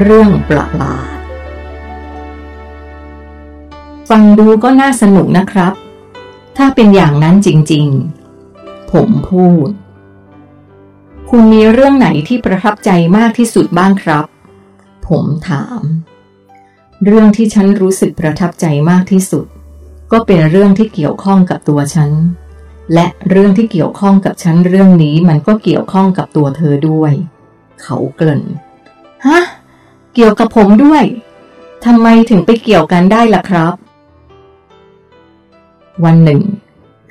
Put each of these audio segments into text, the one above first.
เรื่องประหลาด ฟังดูก็น่าสนุกนะครับ ถ้าเป็นอย่างนั้นจริงๆ ผมพูด คุณมีเรื่องไหนที่ประทับใจมากที่สุดบ้างครับ ผมถาม เรื่องที่ฉันรู้สึกประทับใจมากที่สุด ก็เป็นเรื่องที่เกี่ยวข้องกับตัวฉัน และเรื่องที่เกี่ยวข้องกับฉันเรื่องนี้มันก็เกี่ยวข้องกับตัวเธอด้วย เขาเกริ่นฮะ เกี่ยวกับผมด้วย ทำไมถึงไปเกี่ยวกันได้ล่ะครับ วันหนึ่ง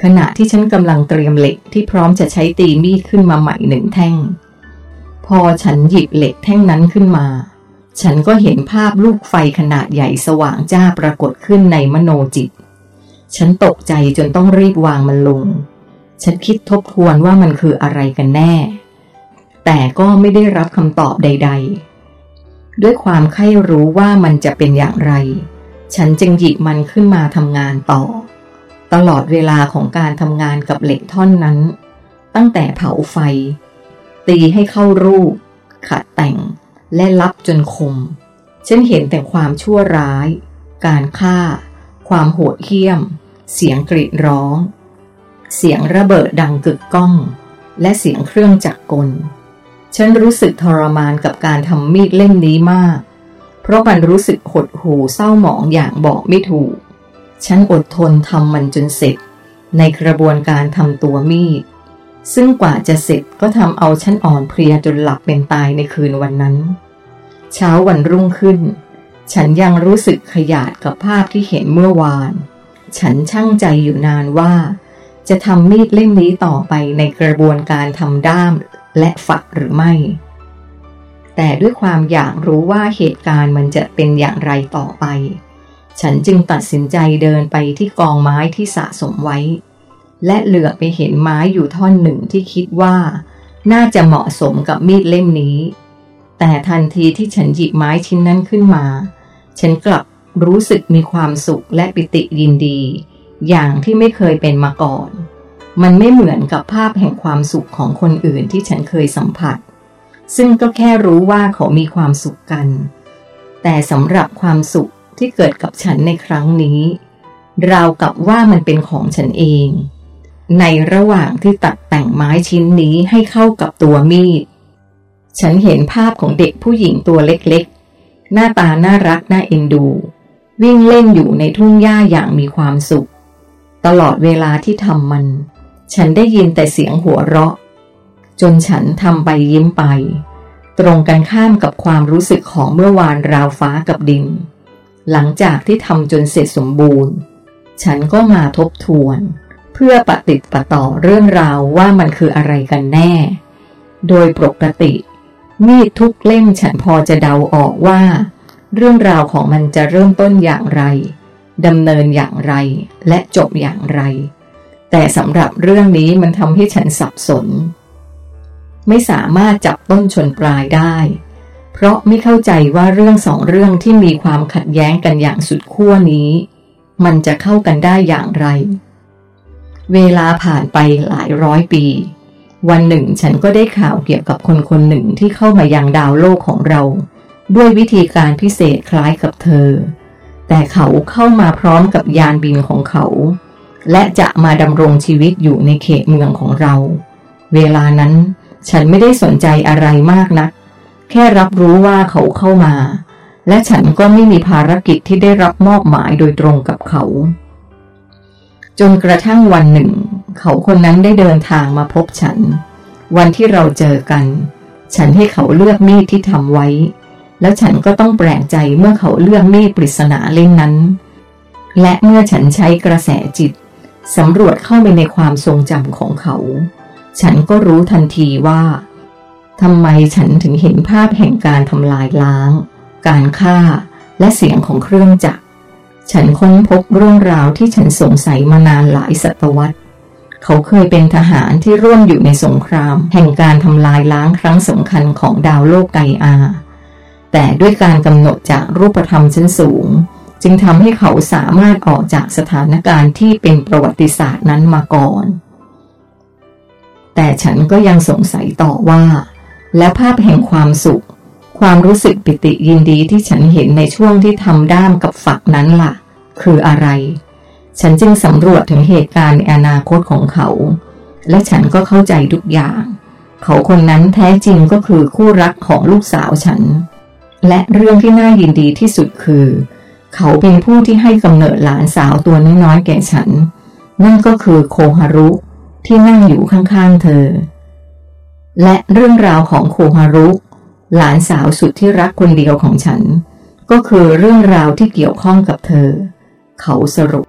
ขณะที่ฉันกำลังเตรียมเหล็กที่พร้อมจะใช้ตีมีดขึ้นมาใหม่หนึ่งแท่ง พอฉันหยิบเหล็กแท่งนั้นขึ้นมา ฉันก็เห็นภาพลูกไฟขนาดใหญ่สว่างจ้าปรากฏขึ้นในมโนจิต ฉันตกใจจนต้องรีบวางมันลง ฉันคิดทบทวนว่ามันคืออะไรกันแน่ แต่ก็ไม่ได้รับคำตอบใด ๆ ด้วยความใคร่รู้ว่ามันจะเป็นอย่างไร ฉันจึงหยิบมันขึ้นมาทำงานต่อ ตลอดเวลาของการทำงานกับเหล็กท่อนนั้น ตั้งแต่เผาไฟ ตีให้เข้ารูป ขัดแต่ง และลับจนคม ฉันเห็นแต่ความชั่วร้าย การฆ่า ความโหดเหี้ยม เสียงกรีดร้อง เสียงระเบิดดังกึกก้อง และเสียงเครื่องจักรกล ฉันรู้สึกทรมานกับการทำมีดเล่มนี้มาก เพราะมันรู้สึกหดหู่เศร้าหมองอย่างบอกไม่ถูก ฉันอดทนทำมันจนเสร็จ ในกระบวนการทำตัวมีด ซึ่งกว่าจะเสร็จก็ทำเอาฉันอ่อนเพลียจนหลับเป็นตายในคืนวันนั้น เช้าวันรุ่งขึ้น ฉันยังรู้สึกขยาดกับภาพที่เห็นเมื่อวาน ฉันช่างใจอยู่นานว่า จะทำมีดเล่มนี้ต่อไปในกระบวนการทำด้าม และฝักหรือไม่ แต่ด้วยความอยากรู้ว่าเหตุการณ์มันจะเป็นอย่างไรต่อไป ฉันจึงตัดสินใจเดินไปที่กองไม้ที่สะสมไว้ และเหลือไปเห็นไม้อยู่ท่อนหนึ่งที่คิดว่า น่าจะเหมาะสมกับมีดเล่มนี้ แต่ทันทีที่ฉันหยิบไม้ชิ้นนั้นขึ้นมา ฉันกลับรู้สึกมีความสุขและปิติยินดี อย่างที่ไม่เคยเป็นมาก่อน มันไม่เหมือนกับภาพแห่งความสุขของคนอื่นที่ฉันเคยสัมผัส ซึ่งก็แค่รู้ว่าเขามีความสุขกัน แต่สำหรับความสุขที่เกิดกับฉันในครั้งนี้ ราวกับว่ามันเป็นของฉันเอง ในระหว่างที่ตัดแต่งไม้ชิ้นนี้ให้เข้ากับตัวมีด ฉันเห็นภาพของเด็กผู้หญิงตัวเล็กๆ หน้าตาน่ารักน่าเอ็นดู วิ่งเล่นอยู่ในทุ่งหญ้าอย่างมีความสุข ตลอดเวลาที่ทำมัน ฉันได้ยินแต่เสียงหัวเราะ จนฉันทำไปยิ้มไป ตรงกันข้ามกับความรู้สึกของเมื่อวานราวฟ้ากับดิน หลังจากที่ทำจนเสร็จสมบูรณ์ ฉันก็มาทบทวน เพื่อปฏิติดปะต่อเรื่องราวว่ามันคืออะไรกันแน่ โดยปกติ มีดทุกเล่มฉันพอจะเดาออกว่า เรื่องราวของมันจะเริ่มต้นอย่างไรดำเนินอย่างไรและจบอย่างไร แต่สำหรับเรื่องนี้มันทำให้ฉันสับสน ไม่สามารถจับต้นชนปลายได้ เพราะไม่เข้าใจว่าเรื่องสองเรื่องที่มีความขัดแย้งกันอย่างสุดขั้วนี้ มันจะเข้ากันได้อย่างไร เวลาผ่านไปหลายร้อยปี วันหนึ่งฉันก็ได้ข่าวเกี่ยวกับคนคนหนึ่งที่เข้ามายังดาวโลกของเรา ด้วยวิธีการพิเศษคล้ายกับเธอ แต่เขาเข้ามาพร้อมกับยานบินของเขา และจะมาดำรงชีวิตอยู่ในเขตเมืองของเรา เวลานั้นฉันไม่ได้สนใจอะไรมากนัก แค่รับรู้ว่าเขาเข้ามา และฉันก็ไม่มีภารกิจที่ได้รับมอบหมายโดยตรงกับเขา จนกระทั่งวันหนึ่ง เขาคนนั้นได้เดินทางมาพบฉัน วันที่เราเจอกัน ฉันให้เขาเลือกมีดที่ทำไว้ แล้วฉันก็ต้องแปลกใจเมื่อเขาเลือกมีดปริศนาเล่มนั้น และเมื่อฉันใช้กระแสจิต สำรวจเข้าไปในความทรงจำของเขา ฉันก็รู้ทันทีว่าทำไมฉันถึงเห็นภาพแห่งการทำลายล้าง การฆ่าและเสียงของเครื่องจักร ฉันค้นพบเรื่องราวที่ฉันสงสัยมานานหลายศตวรรษ เขาเคยเป็นทหารที่ร่วมอยู่ในสงคราม แห่งการทำลายล้างครั้งสำคัญของดาวโลกไกอา แต่ด้วยการกำหนดจากรูปธรรมชั้นสูง จึงทำให้เขาสามารถออกจากสถานการณ์ที่เป็นประวัติศาสตร์นั้นมาก่อน แต่ฉันก็ยังสงสัยต่อว่า และภาพแห่งความสุข ความรู้สึกปิติยินดีที่ฉันเห็นในช่วงที่ทำด้ามกับฝักนั้นล่ะ คืออะไร ฉันจึงสำรวจถึงเหตุการณ์ในอนาคตของเขา และฉันก็เข้าใจทุกอย่าง เขาคนนั้นแท้จริงก็คือคู่รักของลูกสาวฉัน และเรื่องที่น่ายินดีที่สุดคือ เขาเป็นผู้ที่ให้กำเนิดหลานสาวตัวน้อยๆแก่ฉัน นั่นก็คือโคฮารุที่นั่งอยู่ข้างๆเธอ และเรื่องราวของโคฮารุ หลานสาวสุดที่รักคนเดียวของฉัน ก็คือเรื่องราวที่เกี่ยวข้องกับเธอ เขาสรุป